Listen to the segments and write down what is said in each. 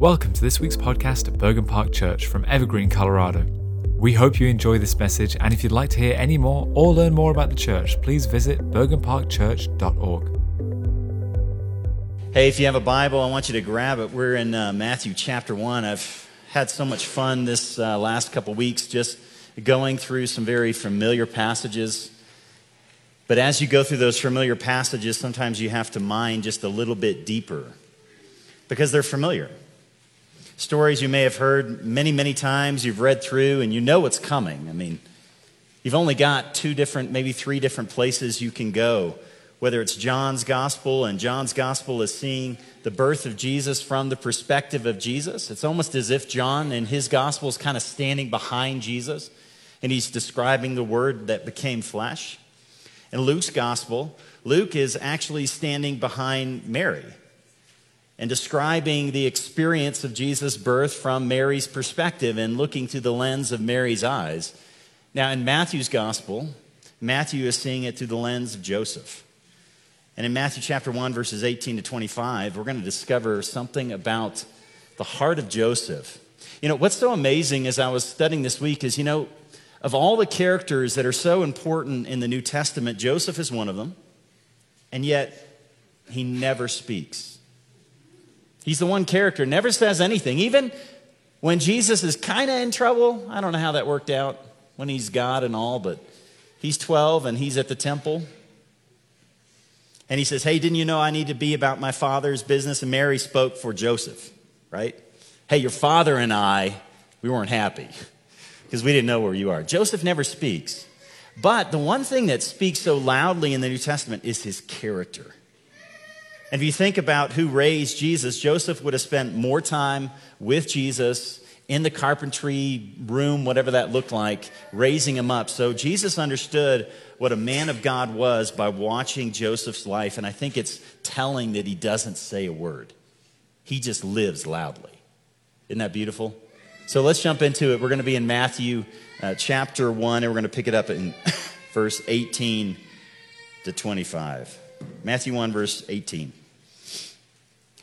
Welcome to this week's podcast at Bergen Park Church from Evergreen, Colorado. We hope you enjoy this message, and if you'd like to hear any more or learn more about the church, please visit bergenparkchurch.org. Hey, if you have a Bible, I want you to grab it. We're in uh, Matthew chapter 1. I've had so much fun this uh, last couple weeks just going through some very familiar passages. But as you go through those familiar passages, sometimes you have to mine just a little bit deeper because they're familiar stories you may have heard many, many times, you've read through, and you know what's coming. I mean, you've only got two different, maybe three different places you can go. Whether it's John's gospel, and John's gospel is seeing the birth of Jesus from the perspective of Jesus. It's almost as if John in his gospel is kind of standing behind Jesus and he's describing the word that became flesh. In Luke's gospel, Luke is actually standing behind Mary and describing the experience of Jesus' birth from Mary's perspective and looking through the lens of Mary's eyes. Now, in Matthew's gospel, Matthew is seeing it through the lens of Joseph. And in Matthew chapter 1, verses 18 to 25, we're going to discover something about the heart of Joseph. You know, what's so amazing as I was studying this week is, you know, of all the characters that are so important in the New Testament, Joseph is one of them, and yet he never speaks. He's the one character, never says anything. Even when Jesus is kind of in trouble, I don't know how that worked out when he's God and all, but he's 12 and he's at the temple. And he says, Hey, didn't you know I need to be about my father's business? And Mary spoke for Joseph, right? Hey, your father and I, we weren't happy because we didn't know where you are. Joseph never speaks. But the one thing that speaks so loudly in the New Testament is his character. And if you think about who raised Jesus, Joseph would have spent more time with Jesus in the carpentry room, whatever that looked like, raising him up. So Jesus understood what a man of God was by watching Joseph's life. And I think it's telling that he doesn't say a word, he just lives loudly. Isn't that beautiful? So let's jump into it. We're going to be in Matthew uh, chapter 1, and we're going to pick it up in verse 18 to 25. Matthew 1, verse 18.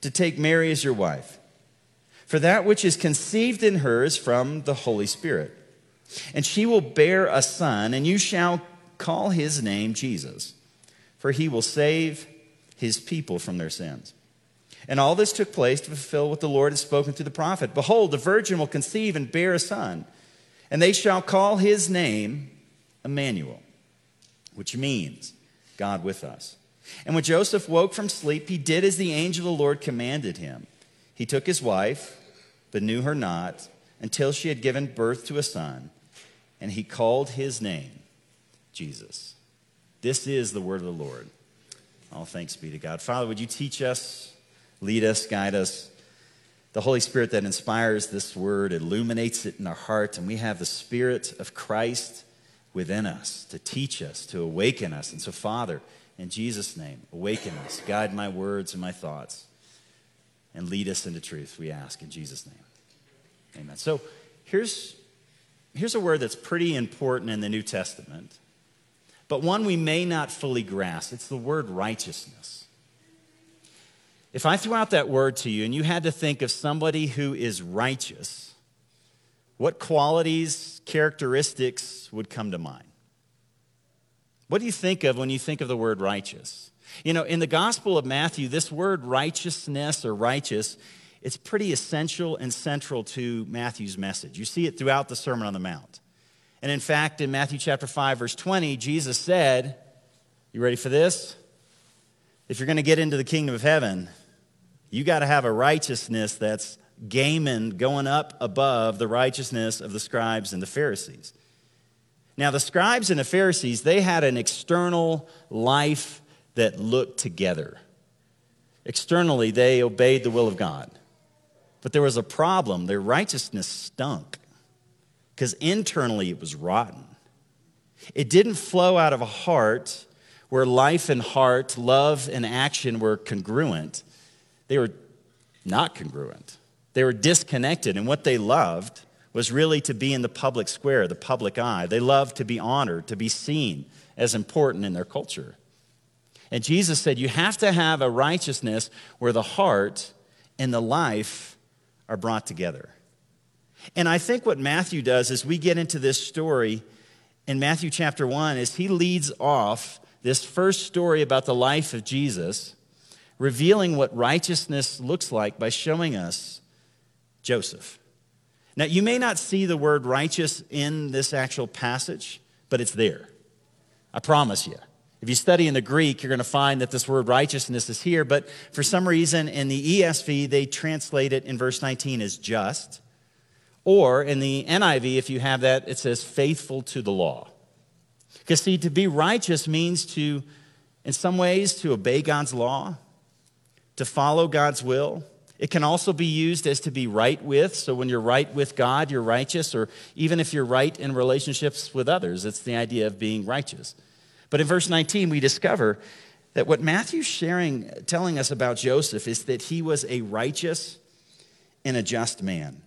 to take Mary as your wife. For that which is conceived in her is from the Holy Spirit. And she will bear a son, and you shall call his name Jesus, for he will save his people from their sins. And all this took place to fulfill what the Lord had spoken through the prophet Behold, the virgin will conceive and bear a son, and they shall call his name Emmanuel, which means God with us. And when Joseph woke from sleep, he did as the angel of the Lord commanded him. He took his wife, but knew her not until she had given birth to a son, and he called his name Jesus. This is the word of the Lord. All thanks be to God. Father, would you teach us, lead us, guide us? The Holy Spirit that inspires this word illuminates it in our heart, and we have the Spirit of Christ within us to teach us, to awaken us. And so, Father, in Jesus' name, awaken us, guide my words and my thoughts, and lead us into truth, we ask in Jesus' name. Amen. So here's, here's a word that's pretty important in the New Testament, but one we may not fully grasp. It's the word righteousness. If I threw out that word to you and you had to think of somebody who is righteous, what qualities, characteristics would come to mind? What do you think of when you think of the word righteous? You know, in the Gospel of Matthew, this word righteousness or righteous, it's pretty essential and central to Matthew's message. You see it throughout the Sermon on the Mount. And in fact, in Matthew chapter 5, verse 20, Jesus said, You ready for this? If you're going to get into the kingdom of heaven, you got to have a righteousness that's gaming, going up above the righteousness of the scribes and the Pharisees. Now, the scribes and the Pharisees, they had an external life that looked together. Externally, they obeyed the will of God. But there was a problem. Their righteousness stunk because internally it was rotten. It didn't flow out of a heart where life and heart, love and action were congruent. They were not congruent. They were disconnected, and what they loved was really to be in the public square, the public eye. They loved to be honored, to be seen as important in their culture. And Jesus said, You have to have a righteousness where the heart and the life are brought together. And I think what Matthew does as we get into this story in Matthew chapter 1 is he leads off this first story about the life of Jesus, revealing what righteousness looks like by showing us Joseph. Now, you may not see the word righteous in this actual passage, but it's there. I promise you. If you study in the Greek, you're going to find that this word righteousness is here, but for some reason in the ESV, they translate it in verse 19 as just. Or in the NIV, if you have that, it says faithful to the law. Because, see, to be righteous means to, in some ways, to obey God's law, to follow God's will. It can also be used as to be right with. So, when you're right with God, you're righteous, or even if you're right in relationships with others, it's the idea of being righteous. But in verse 19, we discover that what Matthew's sharing, telling us about Joseph is that he was a righteous and a just man.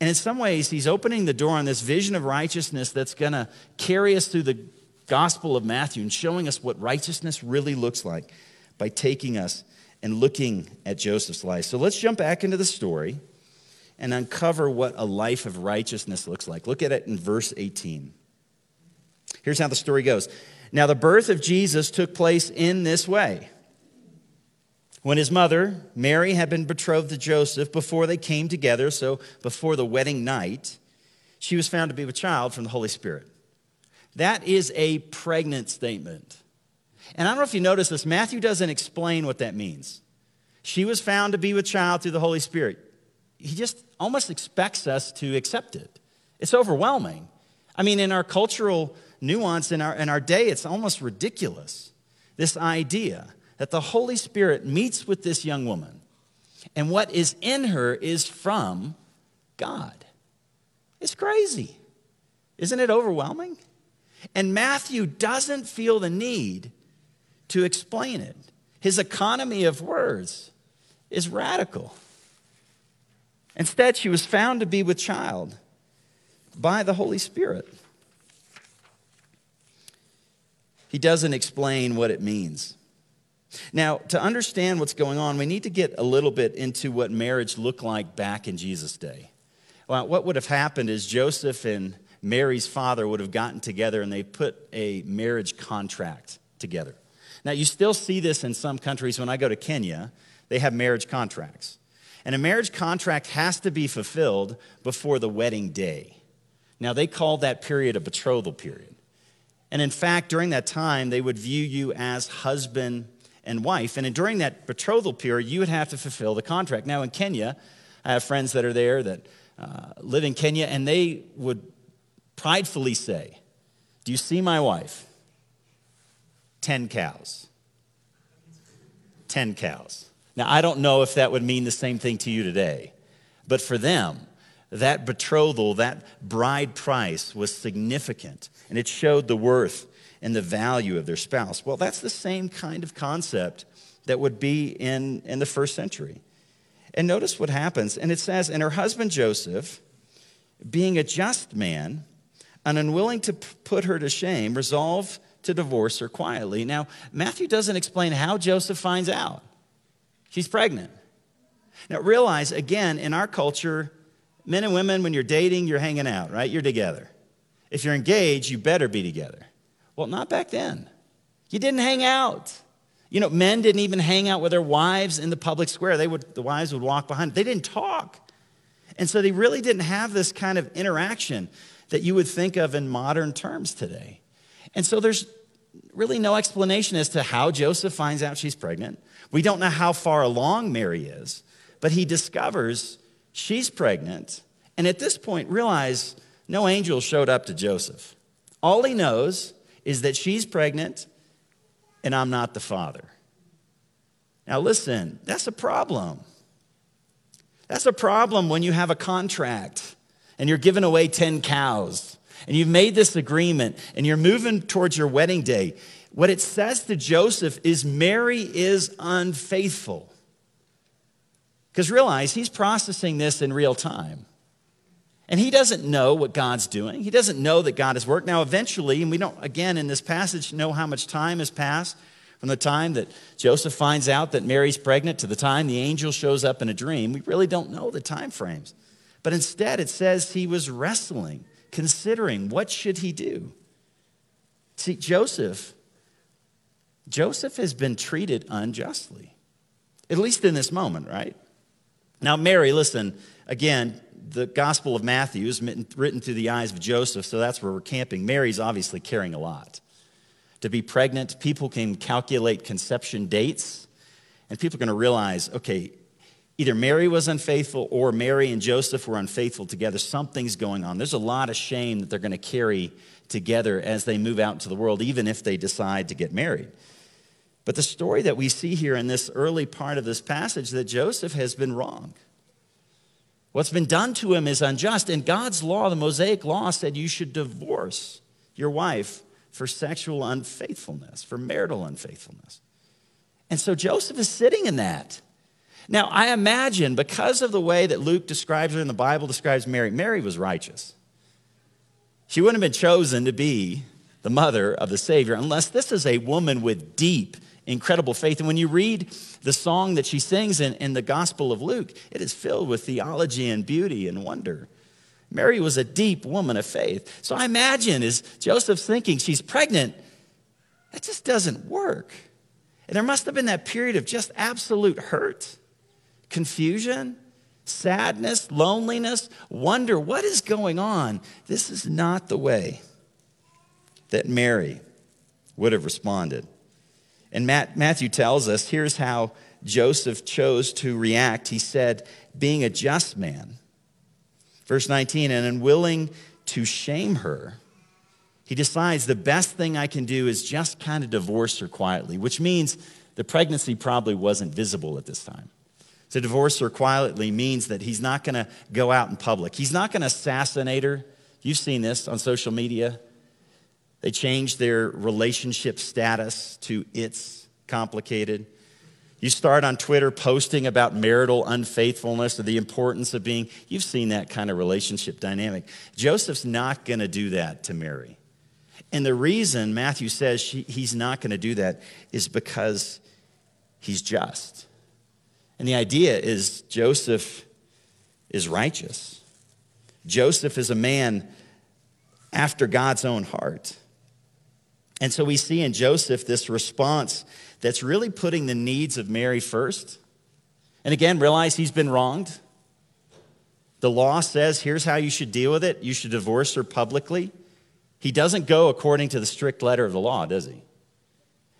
And in some ways, he's opening the door on this vision of righteousness that's going to carry us through the Gospel of Matthew and showing us what righteousness really looks like by taking us and looking at Joseph's life. So let's jump back into the story and uncover what a life of righteousness looks like. Look at it in verse 18. Here's how the story goes. Now, the birth of Jesus took place in this way. When his mother, Mary, had been betrothed to Joseph before they came together, so before the wedding night, she was found to be with child from the Holy Spirit. That is a pregnant statement. And I don't know if you notice this, Matthew doesn't explain what that means. She was found to be with child through the Holy Spirit. He just almost expects us to accept it. It's overwhelming. I mean, in our cultural nuance in our, in our day, it's almost ridiculous. This idea that the Holy Spirit meets with this young woman, and what is in her is from God. It's crazy. Isn't it overwhelming? And Matthew doesn't feel the need to explain it. His economy of words is radical. Instead, she was found to be with child by the Holy Spirit. He doesn't explain what it means. Now, to understand what's going on, we need to get a little bit into what marriage looked like back in Jesus' day. Well, what would have happened is Joseph and Mary's father would have gotten together and they put a marriage contract together. Now, you still see this in some countries. When I go to Kenya, they have marriage contracts. And a marriage contract has to be fulfilled before the wedding day. Now, they call that period a betrothal period. And in fact, during that time, they would view you as husband and wife. And during that betrothal period, you would have to fulfill the contract. Now, in Kenya, I have friends that are there that uh, live in Kenya, and they would pridefully say, Do you see my wife? 10 cows. 10 cows. Now, I don't know if that would mean the same thing to you today, but for them, that betrothal, that bride price was significant and it showed the worth and the value of their spouse. Well, that's the same kind of concept that would be in, in the first century. And notice what happens. And it says, And her husband Joseph, being a just man and unwilling to put her to shame, resolved to divorce her quietly. Now, Matthew doesn't explain how Joseph finds out she's pregnant. Now, realize again, in our culture, men and women, when you're dating, you're hanging out, right? You're together. If you're engaged, you better be together. Well, not back then. You didn't hang out. You know, men didn't even hang out with their wives in the public square. They would, the wives would walk behind. They didn't talk. And so they really didn't have this kind of interaction that you would think of in modern terms today. And so there's really no explanation as to how Joseph finds out she's pregnant. We don't know how far along Mary is, but he discovers she's pregnant. And at this point, realize no angel showed up to Joseph. All he knows is that she's pregnant and I'm not the father. Now, listen, that's a problem. That's a problem when you have a contract and you're giving away 10 cows and you've made this agreement and you're moving towards your wedding day. What it says to Joseph is Mary is unfaithful. Because realize he's processing this in real time. And he doesn't know what God's doing. He doesn't know that God has worked. Now, eventually, and we don't, again, in this passage, know how much time has passed from the time that Joseph finds out that Mary's pregnant to the time the angel shows up in a dream. We really don't know the time frames. But instead, it says he was wrestling, considering what should he do. See, Joseph, Joseph has been treated unjustly, at least in this moment, right? Now, Mary, listen, again, the Gospel of Matthew is written through the eyes of Joseph, so that's where we're camping. Mary's obviously carrying a lot. To be pregnant, people can calculate conception dates, and people are going to realize okay, either Mary was unfaithful or Mary and Joseph were unfaithful together. Something's going on. There's a lot of shame that they're going to carry together as they move out into the world, even if they decide to get married. But the story that we see here in this early part of this passage that Joseph has been wrong. What's been done to him is unjust. And God's law, the Mosaic law, said you should divorce your wife for sexual unfaithfulness, for marital unfaithfulness. And so Joseph is sitting in that. Now, I imagine because of the way that Luke describes her and the Bible describes Mary, Mary was righteous. She wouldn't have been chosen to be the mother of the Savior unless this is a woman with deep incredible faith. And when you read the song that she sings in, in the Gospel of Luke, it is filled with theology and beauty and wonder. Mary was a deep woman of faith. So I imagine as Joseph's thinking she's pregnant, that just doesn't work. And there must have been that period of just absolute hurt, confusion, sadness, loneliness, wonder what is going on? This is not the way that Mary would have responded. And Matt, Matthew tells us here's how Joseph chose to react. He said, being a just man. Verse 19, and unwilling to shame her, he decides the best thing I can do is just kind of divorce her quietly, which means the pregnancy probably wasn't visible at this time. To divorce her quietly means that he's not going to go out in public. He's not going to assassinate her. You've seen this on social media. They change their relationship status to it's complicated. You start on Twitter posting about marital unfaithfulness or the importance of being, you've seen that kind of relationship dynamic. Joseph's not going to do that to Mary. And the reason Matthew says she, he's not going to do that is because he's just. And the idea is Joseph is righteous. Joseph is a man after God's own heart. And so we see in Joseph this response that's really putting the needs of Mary first. And again, realize he's been wronged. The law says here's how you should deal with it you should divorce her publicly. He doesn't go according to the strict letter of the law, does he?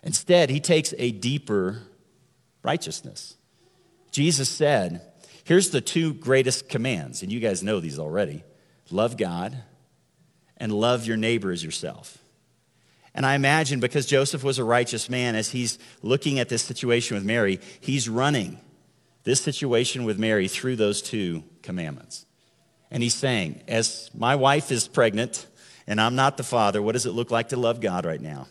Instead, he takes a deeper righteousness. Jesus said, Here's the two greatest commands, and you guys know these already love God and love your neighbor as yourself. And I imagine because Joseph was a righteous man, as he's looking at this situation with Mary, he's running this situation with Mary through those two commandments. And he's saying, as my wife is pregnant and I'm not the father, what does it look like to love God right now?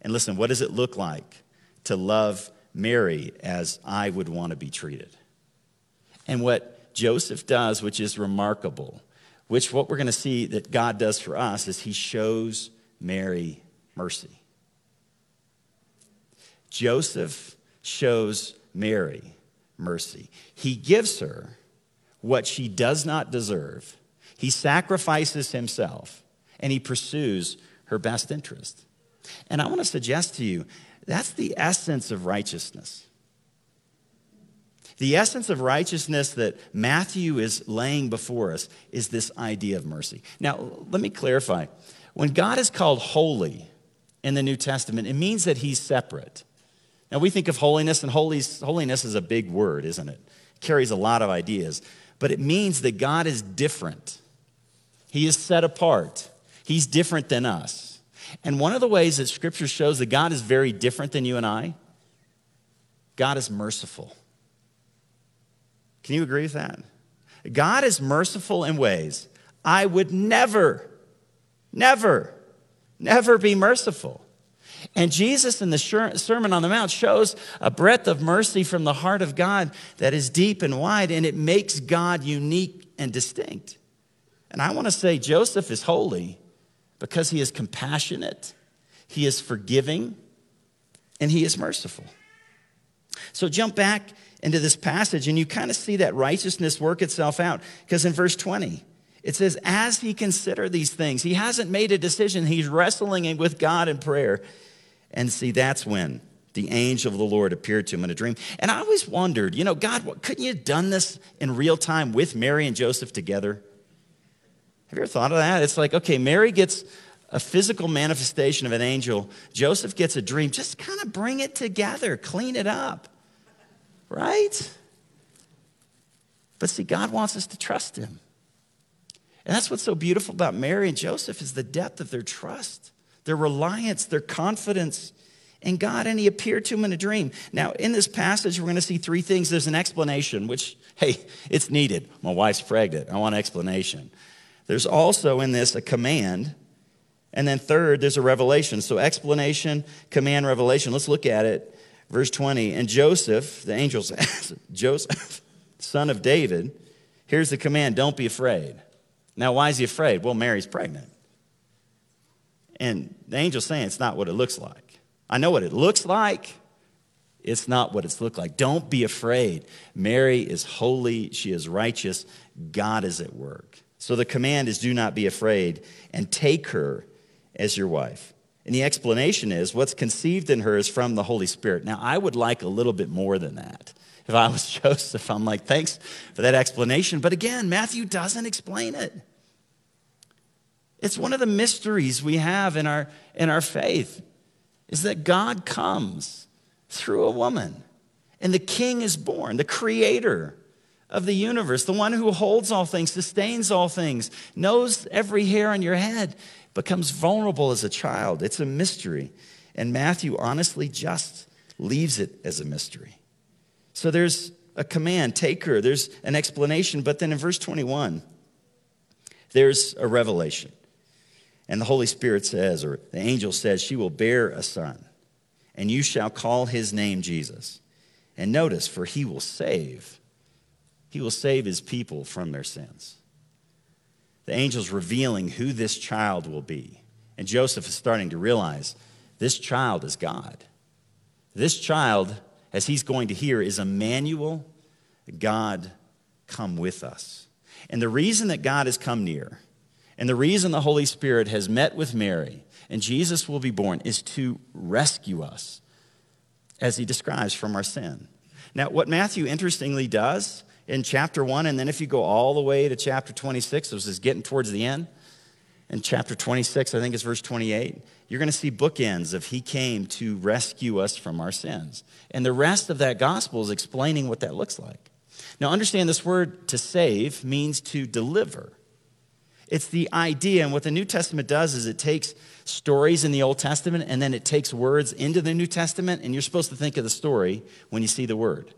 And listen, what does it look like to love Mary as I would want to be treated? And what Joseph does, which is remarkable, which what we're going to see that God does for us, is he shows Mary mercy. Joseph shows Mary mercy. He gives her what she does not deserve. He sacrifices himself and he pursues her best interest. And I want to suggest to you that's the essence of righteousness. The essence of righteousness that Matthew is laying before us is this idea of mercy. Now, let me clarify. When God is called holy, in the New Testament, it means that he's separate. Now, we think of holiness, and holiness is a big word, isn't it? it? Carries a lot of ideas. But it means that God is different. He is set apart. He's different than us. And one of the ways that Scripture shows that God is very different than you and I, God is merciful. Can you agree with that? God is merciful in ways I would never, never, never be merciful. And Jesus in the Sermon on the Mount shows a breadth of mercy from the heart of God that is deep and wide, and it makes God unique and distinct. And I want to say Joseph is holy because he is compassionate, he is forgiving, and he is merciful. So jump back into this passage and you kind of see that righteousness work itself out. Because in verse 20, it says, as he considered these things, he hasn't made a decision. He's wrestling with God in prayer. And see, that's when the angel of the Lord appeared to him in a dream. And I always wondered, you know, God, what, couldn't you have done this in real time with Mary and Joseph together? Have you ever thought of that? It's like, okay, Mary gets a physical manifestation of an angel, Joseph gets a dream. Just kind of bring it together, clean it up, right? But see, God wants us to trust him. And that's what's so beautiful about Mary and Joseph is the depth of their trust their reliance, their confidence in God. And he appeared to them in a dream. Now, in this passage, we're going to see three things. There's an explanation, which, hey, it's needed. My wife's pregnant. I want an explanation. There's also in this a command. And then third, there's a revelation. So explanation, command, revelation. Let's look at it. Verse 20. And Joseph, the angel says, Joseph, son of David, here's the command don't be afraid. Now, why is he afraid? Well, Mary's pregnant. And the angel's saying it's not what it looks like. I know what it looks like. It's not what it's looked like. Don't be afraid. Mary is holy. She is righteous. God is at work. So the command is do not be afraid and take her as your wife. And the explanation is what's conceived in her is from the Holy Spirit. Now, I would like a little bit more than that. If I was Joseph, I'm like, thanks for that explanation. But again, Matthew doesn't explain it. It's one of the mysteries we have in our, in our faith is that God comes through a woman. And the king is born, the creator of the universe, the one who holds all things, sustains all things, knows every hair on your head, becomes vulnerable as a child. It's a mystery. And Matthew honestly just leaves it as a mystery. So there's a command, take her. There's an explanation. But then in verse 21, there's a revelation. And the Holy Spirit says, or the angel says, she will bear a son, and you shall call his name Jesus. And notice, for he will save. He will save his people from their sins. The angel's revealing who this child will be. And Joseph is starting to realize this child is God. This child, as he's going to hear, is Emmanuel, God come with us. And the reason that God has come near and the reason the Holy Spirit has met with Mary and Jesus will be born is to rescue us, as he describes, from our sin. Now, what Matthew interestingly does in chapter 1, and then if you go all the way to chapter 26, this is getting towards the end, in chapter 26, I think it's verse 28, you're going to see bookends of he came to rescue us from our sins. And the rest of that gospel is explaining what that looks like. Now, understand this word to save means to deliver. It's the idea. And what the New Testament does is it takes stories in the Old Testament and then it takes words into the New Testament, and you're supposed to think of the story when you see the word.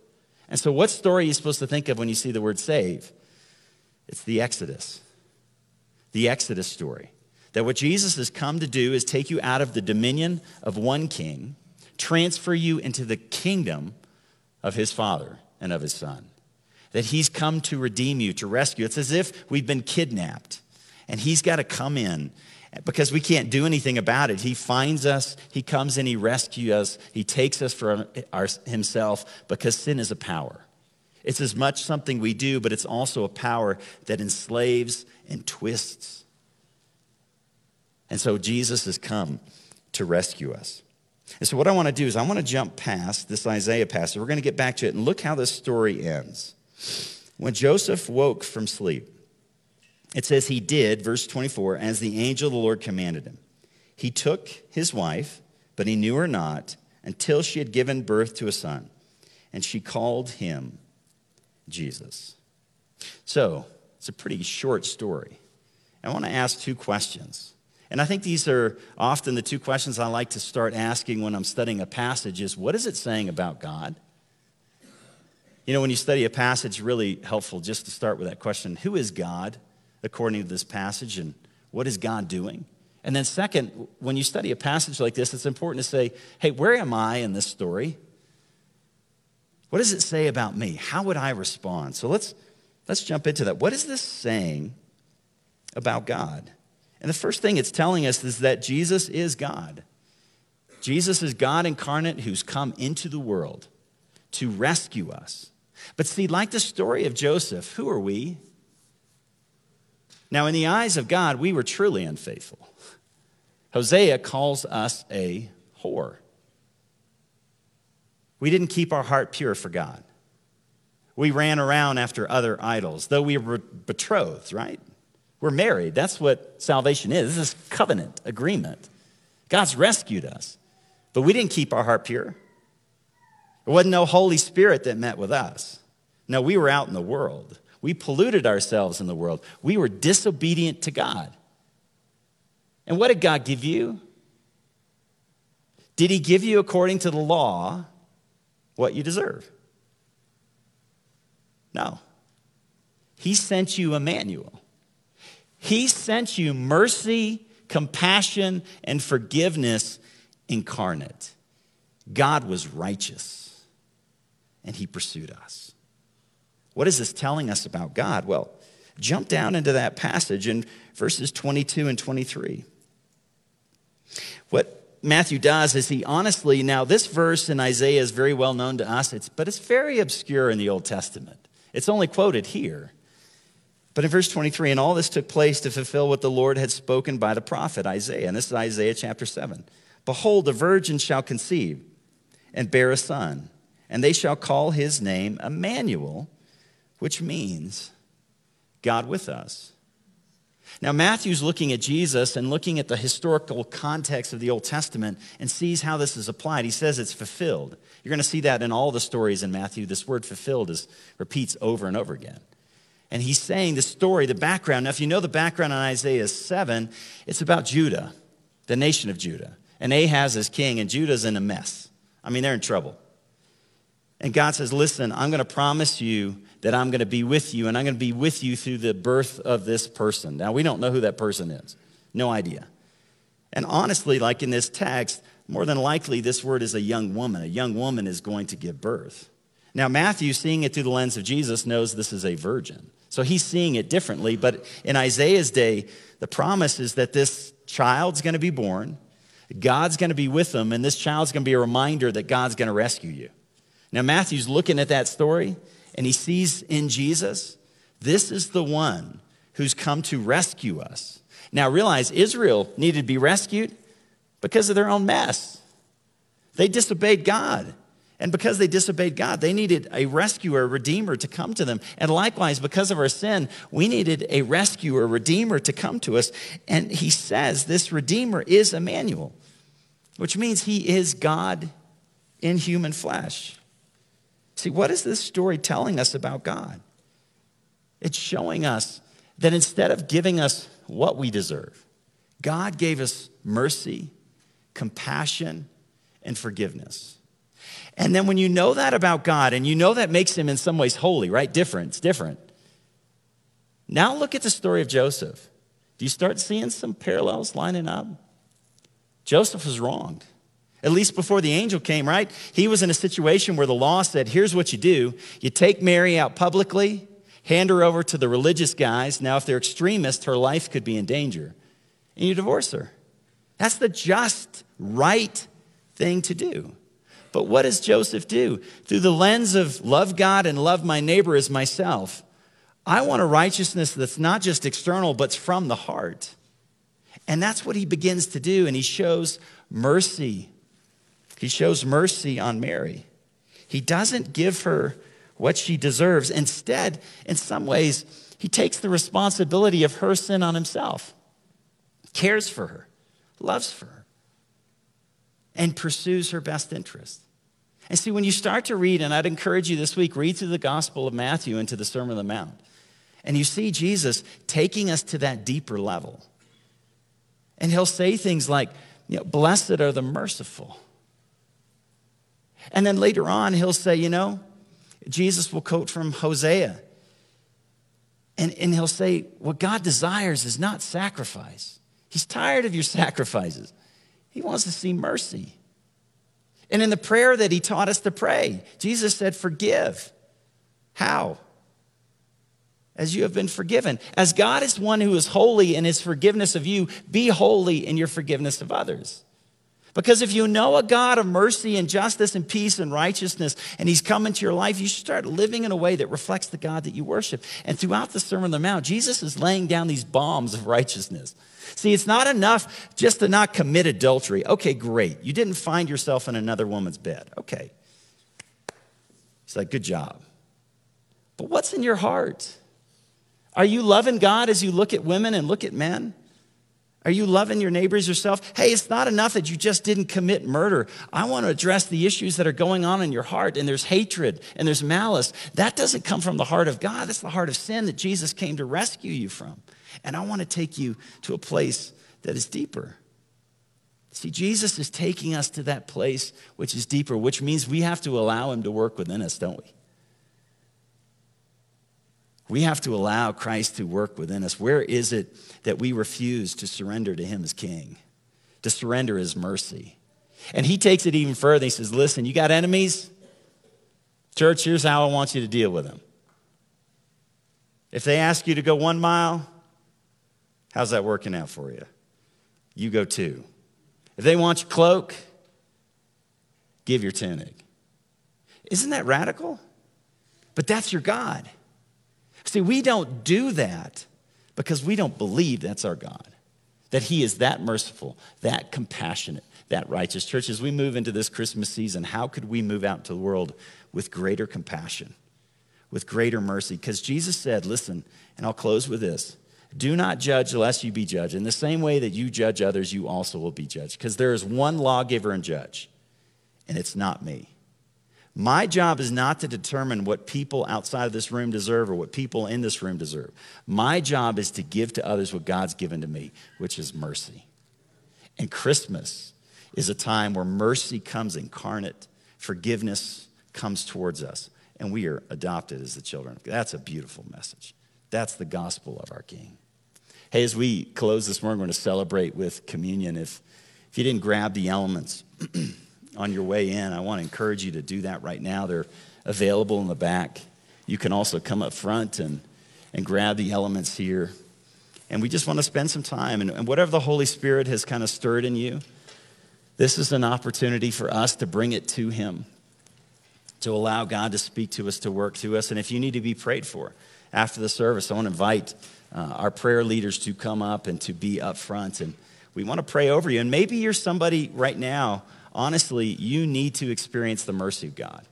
And so, what story are you supposed to think of when you see the word save? It's the Exodus. The Exodus story. That what Jesus has come to do is take you out of the dominion of one king, transfer you into the kingdom of his Father and of his Son. That he's come to redeem you, to rescue. It's as if we've been kidnapped and he's got to come in because we can't do anything about it. He finds us, he comes and he rescues us, he takes us for our, himself because sin is a power. It's as much something we do, but it's also a power that enslaves and twists. And so Jesus has come to rescue us. And so, what I want to do is, I want to jump past this Isaiah passage. We're going to get back to it and look how this story ends. When Joseph woke from sleep, it says he did, verse 24, as the angel of the Lord commanded him. He took his wife, but he knew her not until she had given birth to a son, and she called him Jesus. So, it's a pretty short story. I want to ask two questions. And I think these are often the two questions I like to start asking when I'm studying a passage is what is it saying about God? You know, when you study a passage, really helpful just to start with that question Who is God according to this passage, and what is God doing? And then, second, when you study a passage like this, it's important to say, Hey, where am I in this story? What does it say about me? How would I respond? So let's, let's jump into that. What is this saying about God? And the first thing it's telling us is that Jesus is God. Jesus is God incarnate who's come into the world to rescue us. But see, like the story of Joseph, who are we? Now, in the eyes of God, we were truly unfaithful. Hosea calls us a whore. We didn't keep our heart pure for God. We ran around after other idols, though we were betrothed, right? We're married. That's what salvation is. This is covenant agreement. God's rescued us. But we didn't keep our heart pure. It wasn't no Holy Spirit that met with us. No, we were out in the world. We polluted ourselves in the world. We were disobedient to God. And what did God give you? Did He give you, according to the law, what you deserve? No. He sent you Emmanuel. He sent you mercy, compassion, and forgiveness incarnate. God was righteous and he pursued us. What is this telling us about God? Well, jump down into that passage in verses 22 and 23. What Matthew does is he honestly, now this verse in Isaiah is very well known to us, it's, but it's very obscure in the Old Testament. It's only quoted here. But in verse 23, and all this took place to fulfill what the Lord had spoken by the prophet Isaiah. And this is Isaiah chapter 7. Behold, a virgin shall conceive and bear a son, and they shall call his name Emmanuel, which means God with us. Now, Matthew's looking at Jesus and looking at the historical context of the Old Testament and sees how this is applied. He says it's fulfilled. You're going to see that in all the stories in Matthew. This word fulfilled is repeats over and over again. And he's saying the story, the background. Now, if you know the background on Isaiah 7, it's about Judah, the nation of Judah and Ahaz is king, and Judah's in a mess. I mean, they're in trouble. And God says, Listen, I'm going to promise you that I'm going to be with you, and I'm going to be with you through the birth of this person. Now, we don't know who that person is, no idea. And honestly, like in this text, more than likely, this word is a young woman. A young woman is going to give birth. Now, Matthew, seeing it through the lens of Jesus, knows this is a virgin. So he's seeing it differently. But in Isaiah's day, the promise is that this child's going to be born. God's going to be with them, and this child's going to be a reminder that God's going to rescue you. Now, Matthew's looking at that story, and he sees in Jesus, this is the one who's come to rescue us. Now, realize Israel needed to be rescued because of their own mess. They disobeyed God. And because they disobeyed God, they needed a rescuer, a redeemer to come to them. And likewise, because of our sin, we needed a rescuer, a redeemer to come to us. And he says this redeemer is Emmanuel, which means he is God in human flesh. See, what is this story telling us about God? It's showing us that instead of giving us what we deserve, God gave us mercy, compassion, and forgiveness. And then when you know that about God and you know that makes him in some ways holy, right? Different, it's different. Now look at the story of Joseph. Do you start seeing some parallels lining up? Joseph was wronged. At least before the angel came, right? He was in a situation where the law said, here's what you do you take Mary out publicly, hand her over to the religious guys. Now, if they're extremists, her life could be in danger. And you divorce her. That's the just, right thing to do. But what does Joseph do? Through the lens of love God and love my neighbor as myself, I want a righteousness that's not just external, but from the heart. And that's what he begins to do. And he shows mercy. He shows mercy on Mary. He doesn't give her what she deserves. Instead, in some ways, he takes the responsibility of her sin on himself, cares for her, loves for her, and pursues her best interest. And see, when you start to read, and I'd encourage you this week, read through the Gospel of Matthew into the Sermon on the Mount. And you see Jesus taking us to that deeper level. And he'll say things like, you know, Blessed are the merciful. And then later on, he'll say, You know, Jesus will quote from Hosea. And, and he'll say, What God desires is not sacrifice. He's tired of your sacrifices. He wants to see mercy. And in the prayer that he taught us to pray, Jesus said, Forgive. How? As you have been forgiven. As God is one who is holy in his forgiveness of you, be holy in your forgiveness of others. Because if you know a God of mercy and justice and peace and righteousness, and He's come into your life, you should start living in a way that reflects the God that you worship. And throughout the Sermon on the Mount, Jesus is laying down these bombs of righteousness. See, it's not enough just to not commit adultery. Okay, great. You didn't find yourself in another woman's bed. Okay. He's like, good job. But what's in your heart? Are you loving God as you look at women and look at men? Are you loving your neighbors yourself? Hey, it's not enough that you just didn't commit murder. I want to address the issues that are going on in your heart, and there's hatred and there's malice. That doesn't come from the heart of God, that's the heart of sin that Jesus came to rescue you from. And I want to take you to a place that is deeper. See, Jesus is taking us to that place which is deeper, which means we have to allow Him to work within us, don't we? We have to allow Christ to work within us. Where is it that we refuse to surrender to Him as King, to surrender His mercy? And He takes it even further. He says, Listen, you got enemies? Church, here's how I want you to deal with them. If they ask you to go one mile, how's that working out for you? You go two. If they want your cloak, give your tunic. Isn't that radical? But that's your God. See, we don't do that because we don't believe that's our God, that He is that merciful, that compassionate, that righteous. Church, as we move into this Christmas season, how could we move out into the world with greater compassion, with greater mercy? Because Jesus said, listen, and I'll close with this do not judge lest you be judged. In the same way that you judge others, you also will be judged. Because there is one lawgiver and judge, and it's not me. My job is not to determine what people outside of this room deserve or what people in this room deserve. My job is to give to others what God's given to me, which is mercy. And Christmas is a time where mercy comes incarnate, forgiveness comes towards us, and we are adopted as the children. That's a beautiful message. That's the gospel of our King. Hey, as we close this morning, we're going to celebrate with communion. If, if you didn't grab the elements, on your way in, I want to encourage you to do that right now. They're available in the back. You can also come up front and, and grab the elements here. And we just want to spend some time. And, and whatever the Holy Spirit has kind of stirred in you, this is an opportunity for us to bring it to Him, to allow God to speak to us, to work through us. And if you need to be prayed for after the service, I want to invite uh, our prayer leaders to come up and to be up front. And we want to pray over you. And maybe you're somebody right now honestly, you need to experience the mercy of God.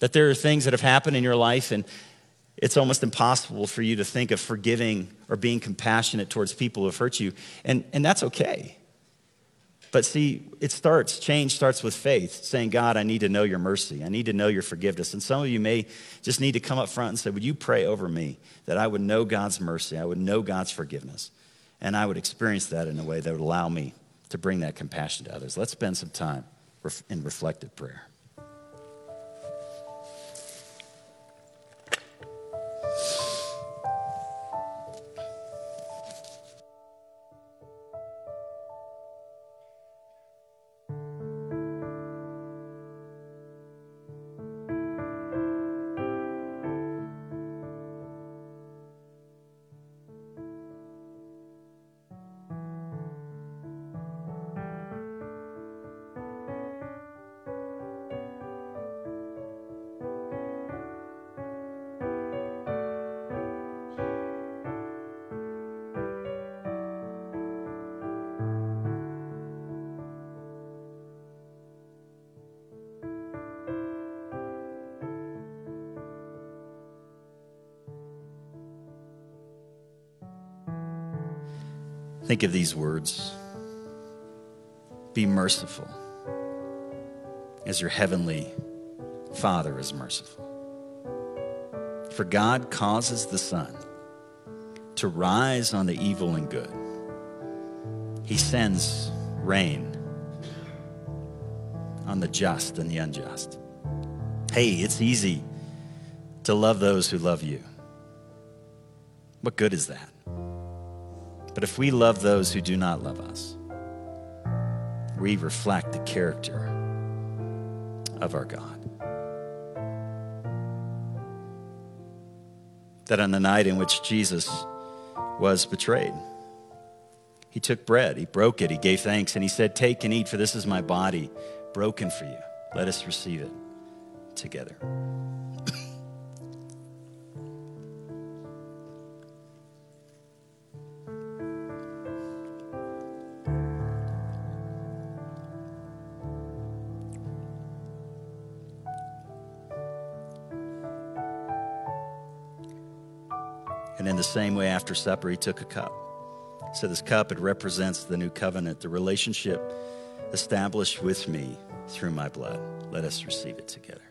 That there are things that have happened in your life, and it's almost impossible for you to think of forgiving or being compassionate towards people who have hurt you. And, and that's okay. But see, it starts, change starts with faith, saying, God, I need to know your mercy. I need to know your forgiveness. And some of you may just need to come up front and say, Would you pray over me that I would know God's mercy? I would know God's forgiveness. And I would experience that in a way that would allow me to bring that compassion to others. Let's spend some time in reflective prayer. Think of these words Be merciful as your heavenly Father is merciful. For God causes the sun to rise on the evil and good, He sends rain on the just and the unjust. Hey, it's easy to love those who love you. What good is that? But if we love those who do not love us, we reflect the character of our God. That on the night in which Jesus was betrayed, he took bread, he broke it, he gave thanks, and he said, Take and eat, for this is my body broken for you. Let us receive it together. Same way, after supper, he took a cup. So this cup, it represents the new covenant, the relationship established with me through my blood. Let us receive it together.